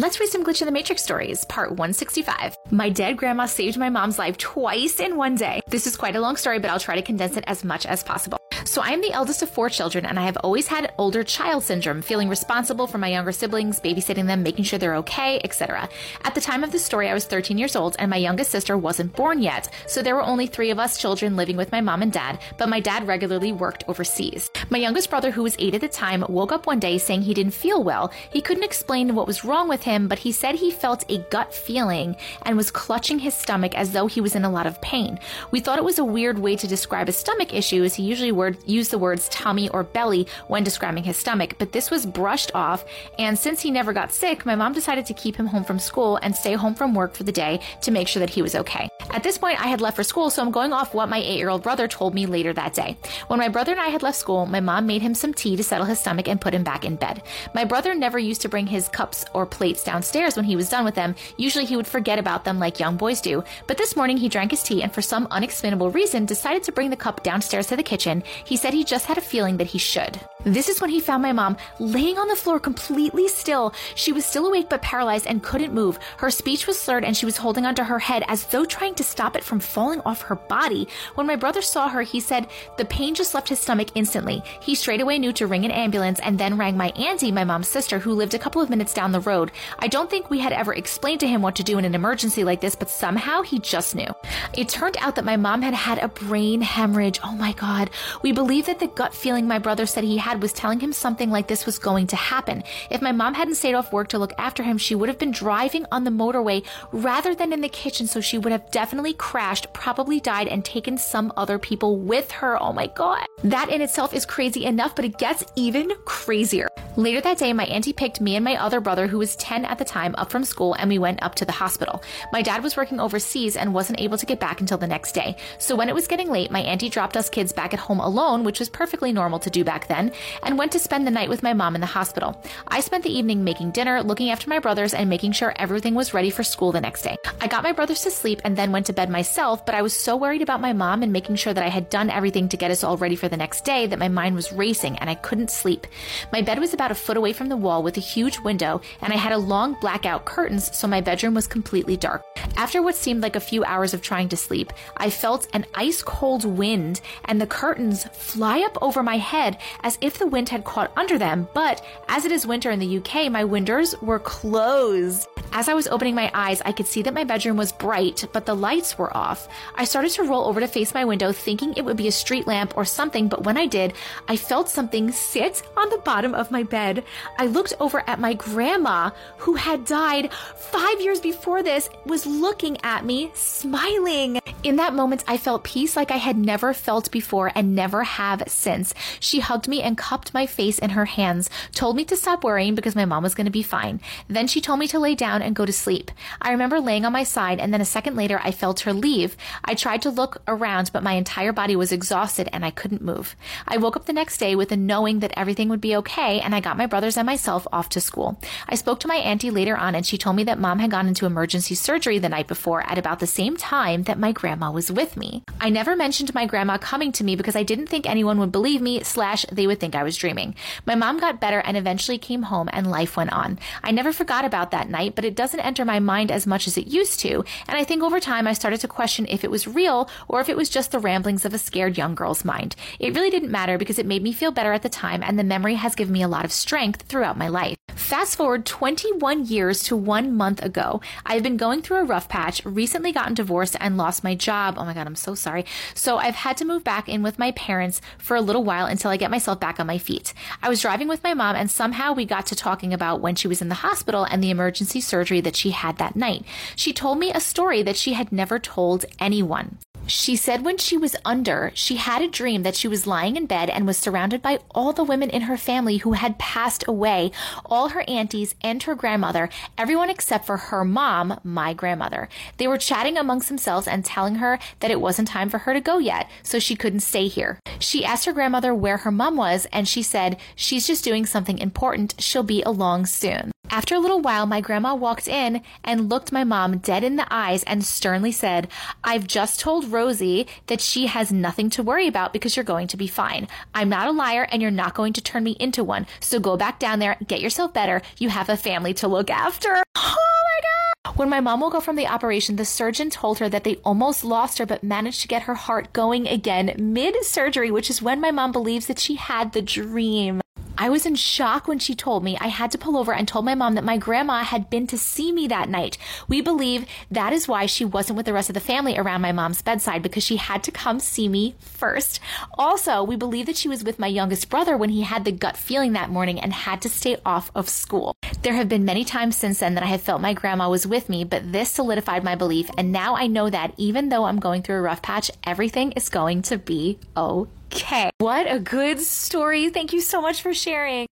Let's read some Glitch in the Matrix stories, part 165. My dead grandma saved my mom's life twice in one day. This is quite a long story, but I'll try to condense it as much as possible. So I am the eldest of four children, and I have always had older child syndrome, feeling responsible for my younger siblings, babysitting them, making sure they're okay, etc. At the time of this story, I was 13 years old, and my youngest sister wasn't born yet, so there were only three of us children living with my mom and dad, but my dad regularly worked overseas. My youngest brother, who was eight at the time, woke up one day saying he didn't feel well. He couldn't explain what was wrong with him, but he said he felt a gut feeling and was clutching his stomach as though he was in a lot of pain. We thought it was a weird way to describe a stomach issue, as he usually word, used the words tummy or belly when describing his stomach, but this was brushed off. And since he never got sick, my mom decided to keep him home from school and stay home from work for the day to make sure that he was okay. At this point, I had left for school, so I'm going off what my eight year old brother told me later that day. When my brother and I had left school, my mom made him some tea to settle his stomach and put him back in bed. My brother never used to bring his cups or plates downstairs when he was done with them. Usually he would forget about them like young boys do. But this morning he drank his tea and for some unexplainable reason decided to bring the cup downstairs to the kitchen. He said he just had a feeling that he should. This is when he found my mom laying on the floor completely still. She was still awake but paralyzed and couldn't move. Her speech was slurred and she was holding onto her head as though trying to stop it from falling off her body. When my brother saw her, he said the pain just left his stomach instantly. He straightaway knew to ring an ambulance and then rang my auntie, my mom's sister, who lived a couple of minutes down the road. I don't think we had ever explained to him what to do in an emergency like this, but somehow he just knew. It turned out that my mom had had a brain hemorrhage. Oh my God. We believe that the gut feeling my brother said he had was telling him something like this was going to happen. If my mom hadn't stayed off work to look after him, she would have been driving on the motorway rather than in the kitchen, so she would have definitely crashed, probably died, and taken some other people with her. Oh my god. That in itself is crazy enough, but it gets even crazier. Later that day, my auntie picked me and my other brother, who was 10 at the time, up from school and we went up to the hospital. My dad was working overseas and wasn't able to get back until the next day. So when it was getting late, my auntie dropped us kids back at home alone, which was perfectly normal to do back then, and went to spend the night with my mom in the hospital. I spent the evening making dinner, looking after my brothers, and making sure everything was ready for school the next day. I got my brothers to sleep and then went to bed myself, but I was so worried about my mom and making sure that I had done everything to get us all ready for the next day that my mind was racing and I couldn't sleep. My bed was about a foot away from the wall with a huge window, and I had a long blackout curtains, so my bedroom was completely dark. After what seemed like a few hours of trying to sleep, I felt an ice cold wind and the curtains fly up over my head as if the wind had caught under them. But as it is winter in the UK, my windows were closed. As I was opening my eyes, I could see that my bedroom was bright, but the lights were off. I started to roll over to face my window, thinking it would be a street lamp or something, but when I did, I felt something sit on the bottom of my bed. I looked over at my grandma, who had died five years before this, was looking at me, smiling. In that moment, I felt peace like I had never felt before and never have since. She hugged me and cupped my face in her hands, told me to stop worrying because my mom was going to be fine. Then she told me to lay down and go to sleep. I remember laying on my side, and then a second later, I felt her leave. I tried to look around, but my entire body was exhausted and I couldn't move. I woke up the next day with a knowing that everything would be okay, and I got my brothers and myself off to school. I spoke to my auntie later on, and she told me that mom had gone into emergency surgery the night before at about the same time that my grandma was with me. I never mentioned my grandma coming to me because I didn't think anyone would believe me, slash, they would think I was dreaming. My mom got better and eventually came home, and life went on. I never forgot about that night, but it doesn't enter my mind as much as it used to, and I think over time I started to question if it was real or if it was just the ramblings of a scared young girl's mind. It really didn't matter because it made me feel better at the time, and the memory has given me a lot of strength throughout my life. Fast forward 21 years to one month ago. I've been going through a rough patch, recently gotten divorced, and lost my job. Oh my God, I'm so sorry. So I've had to move back in with my parents for a little while until I get myself back on my feet. I was driving with my mom, and somehow we got to talking about when she was in the hospital and the emergency surgery that she had that night. She told me a story that she had never told anyone. She said when she was under, she had a dream that she was lying in bed and was surrounded by all the women in her family who had passed away, all her aunties and her grandmother, everyone except for her mom, my grandmother. They were chatting amongst themselves and telling her that it wasn't time for her to go yet, so she couldn't stay here. She asked her grandmother where her mom was, and she said, She's just doing something important. She'll be along soon. After a little while, my grandma walked in and looked my mom dead in the eyes and sternly said, I've just told Rosie that she has nothing to worry about because you're going to be fine. I'm not a liar and you're not going to turn me into one. So go back down there, get yourself better. You have a family to look after. Oh my God. When my mom woke up from the operation, the surgeon told her that they almost lost her but managed to get her heart going again mid surgery, which is when my mom believes that she had the dream. I was in shock when she told me I had to pull over and told my mom that my grandma had been to see me that night. We believe that is why she wasn't with the rest of the family around my mom's bedside because she had to come see me first. Also, we believe that she was with my youngest brother when he had the gut feeling that morning and had to stay off of school. There have been many times since then that I have felt my grandma was with me, but this solidified my belief. And now I know that even though I'm going through a rough patch, everything is going to be okay. What a good story. Thank you so much for sharing.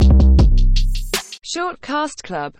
Short Cast Club